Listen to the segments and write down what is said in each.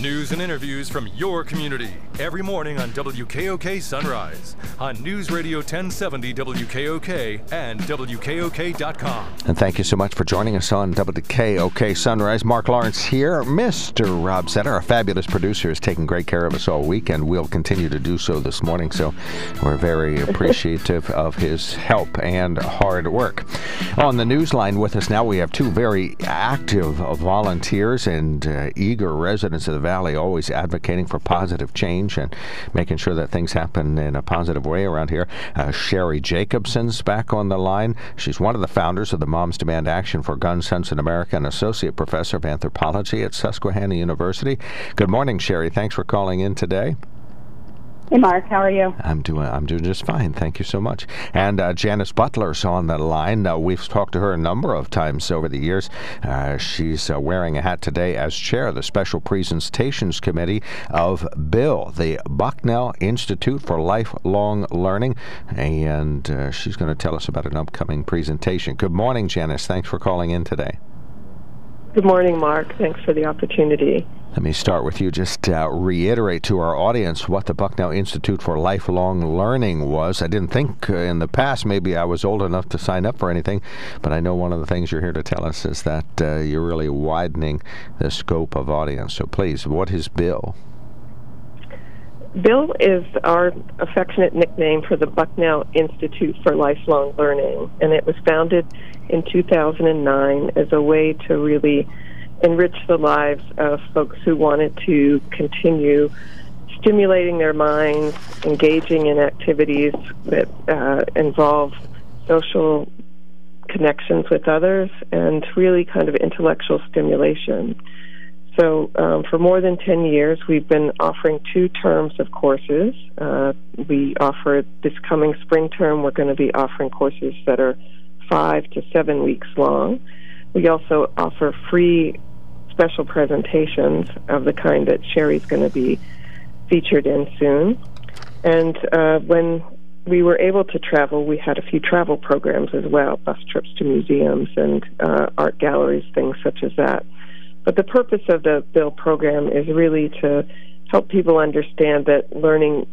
News and interviews from your community every morning on WKOK Sunrise on News Radio 1070 WKOK and WKOK.com. And thank you so much for joining us on WKOK Sunrise. Mark Lawrence here. Mr. Rob Center, our fabulous producer, is taking great care of us all week and will continue to do so this morning. So we're very appreciative of his help and hard work. On the news line with us now, we have two very active volunteers and uh, eager residents of the Valley, always advocating for positive change and making sure that things happen in a positive way around here. Uh, Shari Jacobsen's back on the line. She's one of the founders of the Moms Demand Action for Gun Sense in America and associate professor of anthropology at Susquehanna University. Good morning, Shari. Thanks for calling in today. Hey, Mark. How are you? I'm doing. I'm doing just fine. Thank you so much. And uh, Janice Butler's on the line. Uh, we've talked to her a number of times over the years. Uh, she's uh, wearing a hat today as chair of the Special Presentations Committee of Bill, the Bucknell Institute for Lifelong Learning, and uh, she's going to tell us about an upcoming presentation. Good morning, Janice. Thanks for calling in today. Good morning, Mark. Thanks for the opportunity. Let me start with you. Just uh, reiterate to our audience what the Bucknell Institute for Lifelong Learning was. I didn't think uh, in the past maybe I was old enough to sign up for anything, but I know one of the things you're here to tell us is that uh, you're really widening the scope of audience. So please, what is Bill? Bill is our affectionate nickname for the Bucknell Institute for Lifelong Learning, and it was founded in 2009 as a way to really enrich the lives of folks who wanted to continue stimulating their minds, engaging in activities that uh, involve social connections with others, and really kind of intellectual stimulation. So, um, for more than 10 years, we've been offering two terms of courses. Uh, we offer this coming spring term, we're going to be offering courses that are five to seven weeks long. We also offer free special presentations of the kind that Shari's going to be featured in soon. And uh, when we were able to travel, we had a few travel programs as well bus trips to museums and uh, art galleries, things such as that. But the purpose of the Bill program is really to help people understand that learning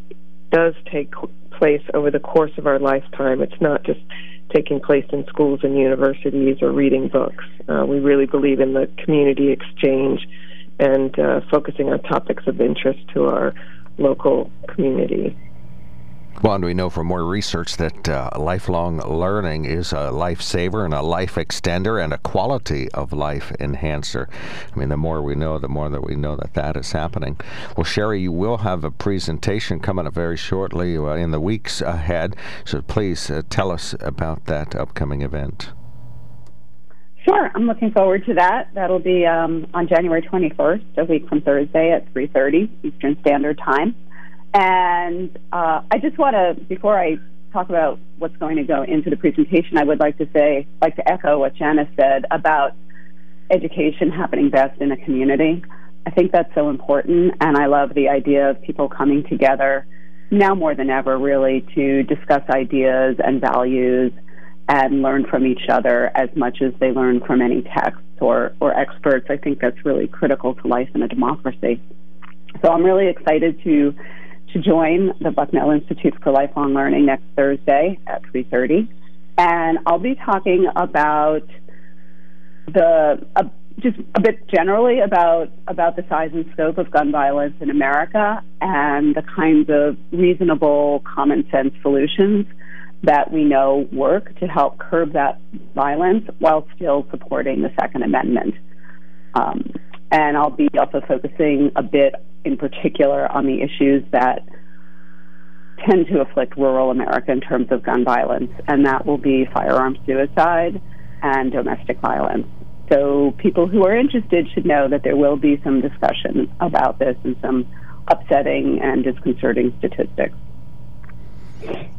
does take place over the course of our lifetime. It's not just taking place in schools and universities or reading books. Uh, we really believe in the community exchange and uh, focusing on topics of interest to our local community. Well, and we know from more research that uh, lifelong learning is a lifesaver and a life extender and a quality of life enhancer. I mean, the more we know, the more that we know that that is happening. Well, Shari, you will have a presentation coming up very shortly uh, in the weeks ahead. So please uh, tell us about that upcoming event. Sure, I'm looking forward to that. That'll be um, on January 21st, a week from Thursday at 3:30 Eastern Standard Time. And uh, I just want to, before I talk about what's going to go into the presentation, I would like to say, like to echo what Janice said about education happening best in a community. I think that's so important, and I love the idea of people coming together now more than ever, really, to discuss ideas and values and learn from each other as much as they learn from any texts or, or experts. I think that's really critical to life in a democracy. So I'm really excited to to join the Bucknell Institute for Lifelong Learning next Thursday at 3:30, and I'll be talking about the uh, just a bit generally about about the size and scope of gun violence in America and the kinds of reasonable common sense solutions that we know work to help curb that violence while still supporting the Second Amendment. Um, and I'll be also focusing a bit in particular on the issues that tend to afflict rural America in terms of gun violence, and that will be firearm suicide and domestic violence. So, people who are interested should know that there will be some discussion about this and some upsetting and disconcerting statistics.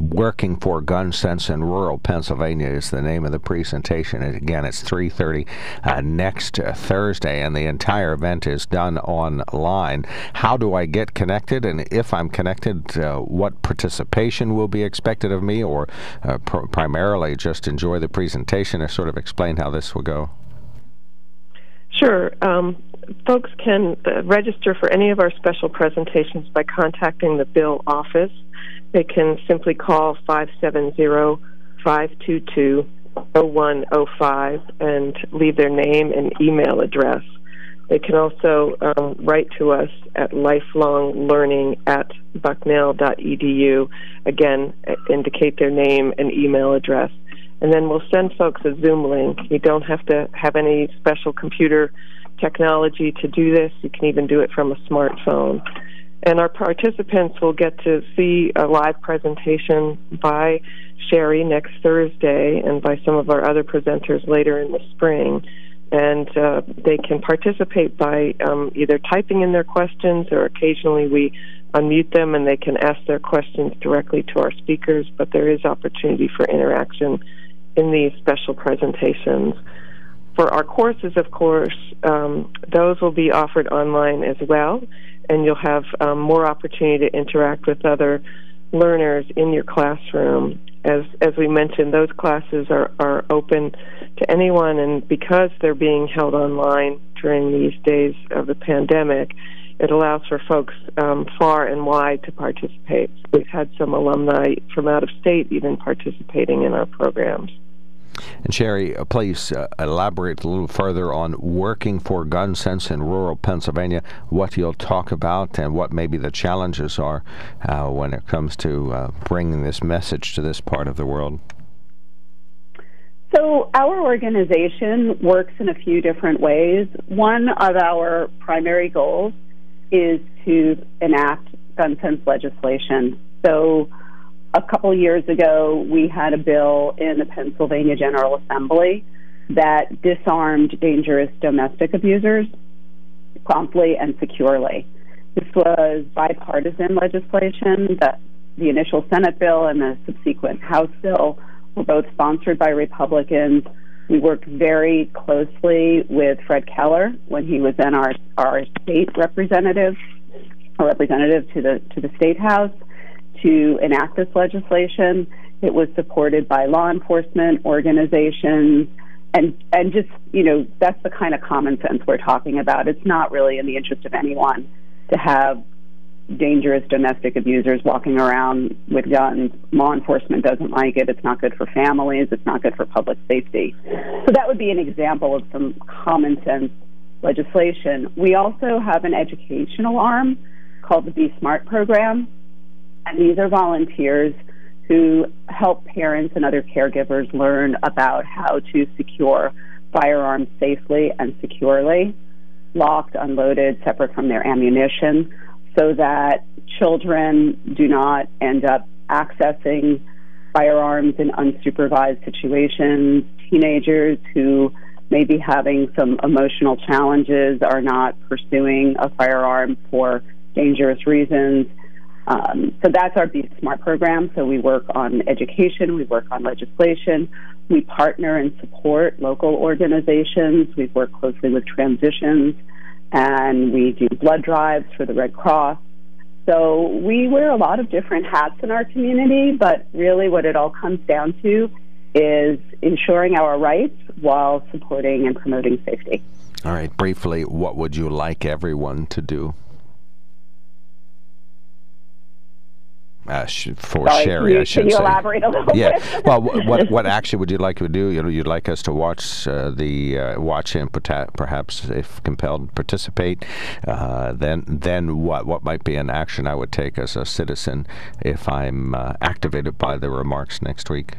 Working for Gun Sense in Rural Pennsylvania is the name of the presentation. And again, it's 3:30 uh, next uh, Thursday, and the entire event is done online. How do I get connected? And if I'm connected, uh, what participation will be expected of me, or uh, pr- primarily just enjoy the presentation, or sort of explain how this will go? Sure. Um, folks can uh, register for any of our special presentations by contacting the Bill office. They can simply call 570 522 0105 and leave their name and email address. They can also um, write to us at lifelonglearning at bucknell.edu. Again, indicate their name and email address. And then we'll send folks a Zoom link. You don't have to have any special computer technology to do this. You can even do it from a smartphone. And our participants will get to see a live presentation by Shari next Thursday and by some of our other presenters later in the spring. And uh, they can participate by um, either typing in their questions or occasionally we unmute them and they can ask their questions directly to our speakers. But there is opportunity for interaction in these special presentations. For our courses, of course, um, those will be offered online as well, and you'll have um, more opportunity to interact with other learners in your classroom. As as we mentioned, those classes are, are open to anyone, and because they're being held online during these days of the pandemic, it allows for folks um, far and wide to participate. We've had some alumni from out of state even participating in our programs. And Shari, uh, please uh, elaborate a little further on working for Gun Sense in rural Pennsylvania, what you'll talk about, and what maybe the challenges are uh, when it comes to uh, bringing this message to this part of the world. So, our organization works in a few different ways. One of our primary goals is to enact gun sense legislation. So, a couple years ago, we had a bill in the Pennsylvania General Assembly that disarmed dangerous domestic abusers promptly and securely. This was bipartisan legislation. The, the initial Senate bill and the subsequent House bill were both sponsored by Republicans. We worked very closely with Fred Keller when he was then our, our state representative, a representative to the to the state house to enact this legislation. It was supported by law enforcement organizations and and just you know that's the kind of common sense we're talking about. It's not really in the interest of anyone to have dangerous domestic abusers walking around with guns. Law enforcement doesn't like it. It's not good for families. It's not good for public safety. So that would be an example of some common sense legislation. We also have an educational arm called the Be Smart program and these are volunteers who help parents and other caregivers learn about how to secure firearms safely and securely, locked, unloaded, separate from their ammunition, so that children do not end up accessing firearms in unsupervised situations. Teenagers who may be having some emotional challenges are not pursuing a firearm for dangerous reasons. Um, so that's our Be Smart program. So we work on education, we work on legislation, we partner and support local organizations, we work closely with transitions, and we do blood drives for the Red Cross. So we wear a lot of different hats in our community, but really what it all comes down to is ensuring our rights while supporting and promoting safety. All right, briefly, what would you like everyone to do? Uh, for Sorry, Shari, you, I should can you say. elaborate a little yeah. bit? well, what what action would you like to do? You know, you'd like us to watch uh, the uh, watch and perhaps, if compelled, participate. Uh, then then what what might be an action I would take as a citizen if I'm uh, activated by the remarks next week?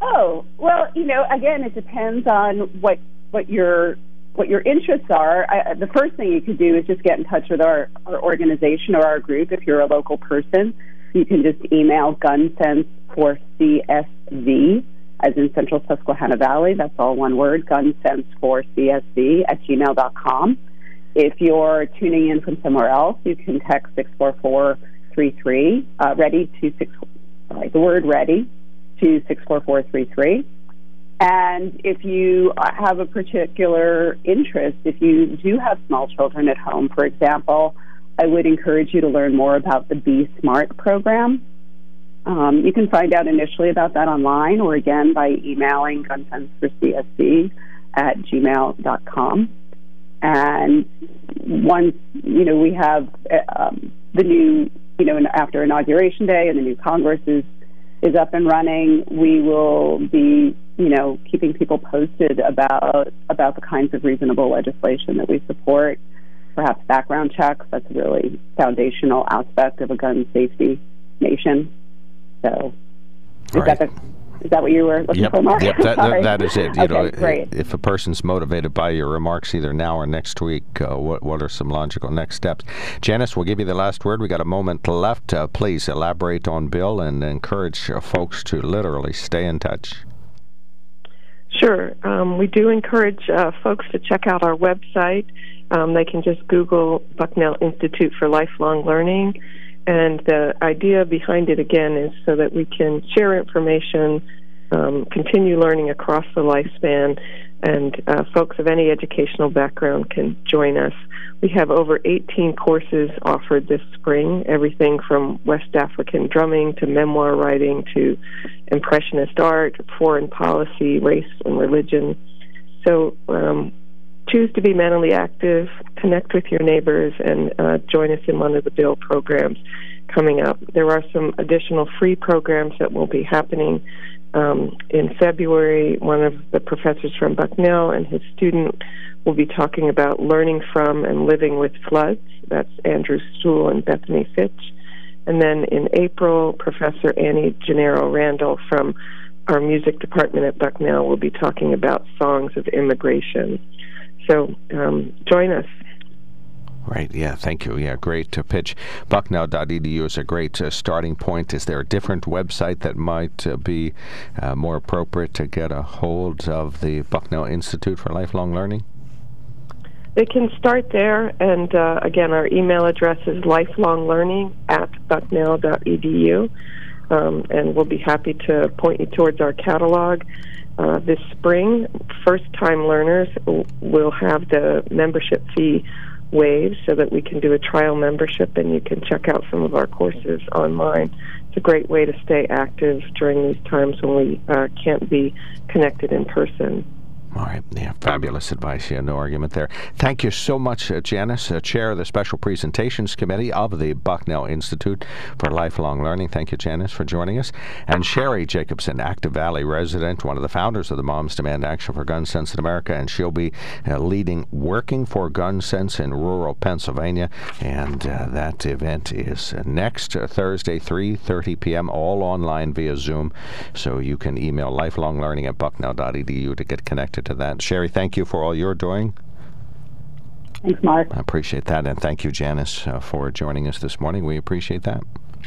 Oh well, you know, again, it depends on what what your what your interests are, I, the first thing you could do is just get in touch with our, our organization or our group. If you're a local person, you can just email GunSense for CSV, as in Central Susquehanna Valley. That's all one word, GunSense for CSV at gmail.com. If you're tuning in from somewhere else, you can text 64433, uh, ready to six, sorry, the word ready to 64433. And if you have a particular interest, if you do have small children at home, for example, I would encourage you to learn more about the Be Smart program. Um, you can find out initially about that online or again by emailing gunsenseforcsv at gmail.com. and once you know we have um, the new, you know, after inauguration day and the new Congress is is up and running, we will be, you know, keeping people posted about about the kinds of reasonable legislation that we support. Perhaps background checks. That's a really foundational aspect of a gun safety nation. So, is right. that the is that what you were looking yep, for, Mark? Yep, that, that, that is it. You okay, know, great. if a person's motivated by your remarks either now or next week, uh, what what are some logical next steps? Janice, we'll give you the last word. We got a moment left. Uh, please elaborate on Bill and encourage uh, folks to literally stay in touch. Sure. Um, we do encourage uh, folks to check out our website. Um, they can just Google Bucknell Institute for Lifelong Learning and the idea behind it, again, is so that we can share information, um, continue learning across the lifespan, and uh, folks of any educational background can join us. We have over 18 courses offered this spring, everything from West African drumming to memoir writing to impressionist art, foreign policy, race and religion. So um, choose to be mentally active, connect with your neighbors, and uh, join us in one of the Bill programs coming up. There are some additional free programs that will be happening um, in February. One of the professors from Bucknell and his student will be talking about learning from and living with floods. That's Andrew Stuhl and Bethany Fitch. And then in April, Professor Annie Gennaro Randall from our music department at Bucknell will be talking about songs of immigration. So um, join us. Right. Yeah. Thank you. Yeah. Great to pitch. Bucknell.edu is a great uh, starting point. Is there a different website that might uh, be uh, more appropriate to get a hold of the Bucknell Institute for Lifelong Learning? They can start there, and uh, again, our email address is lifelonglearning at bucknell.edu, um, and we'll be happy to point you towards our catalog. Uh, this spring, first time learners will have the membership fee waived so that we can do a trial membership and you can check out some of our courses online. It's a great way to stay active during these times when we uh, can't be connected in person. All right. Yeah, fabulous advice. Yeah, no argument there. Thank you so much, uh, Janice, uh, Chair of the Special Presentations Committee of the Bucknell Institute for Lifelong Learning. Thank you, Janice, for joining us. And Shari Jacobsen, Active Valley resident, one of the founders of the Moms Demand Action for Gun Sense in America, and she'll be uh, leading Working for Gun Sense in rural Pennsylvania. And uh, that event is next uh, Thursday, 3.30 p.m., all online via Zoom. So you can email lifelonglearning at bucknell.edu to get connected to that. Shari, thank you for all you're doing. Thanks, Mark. I appreciate that. And thank you, Janice, uh, for joining us this morning. We appreciate that.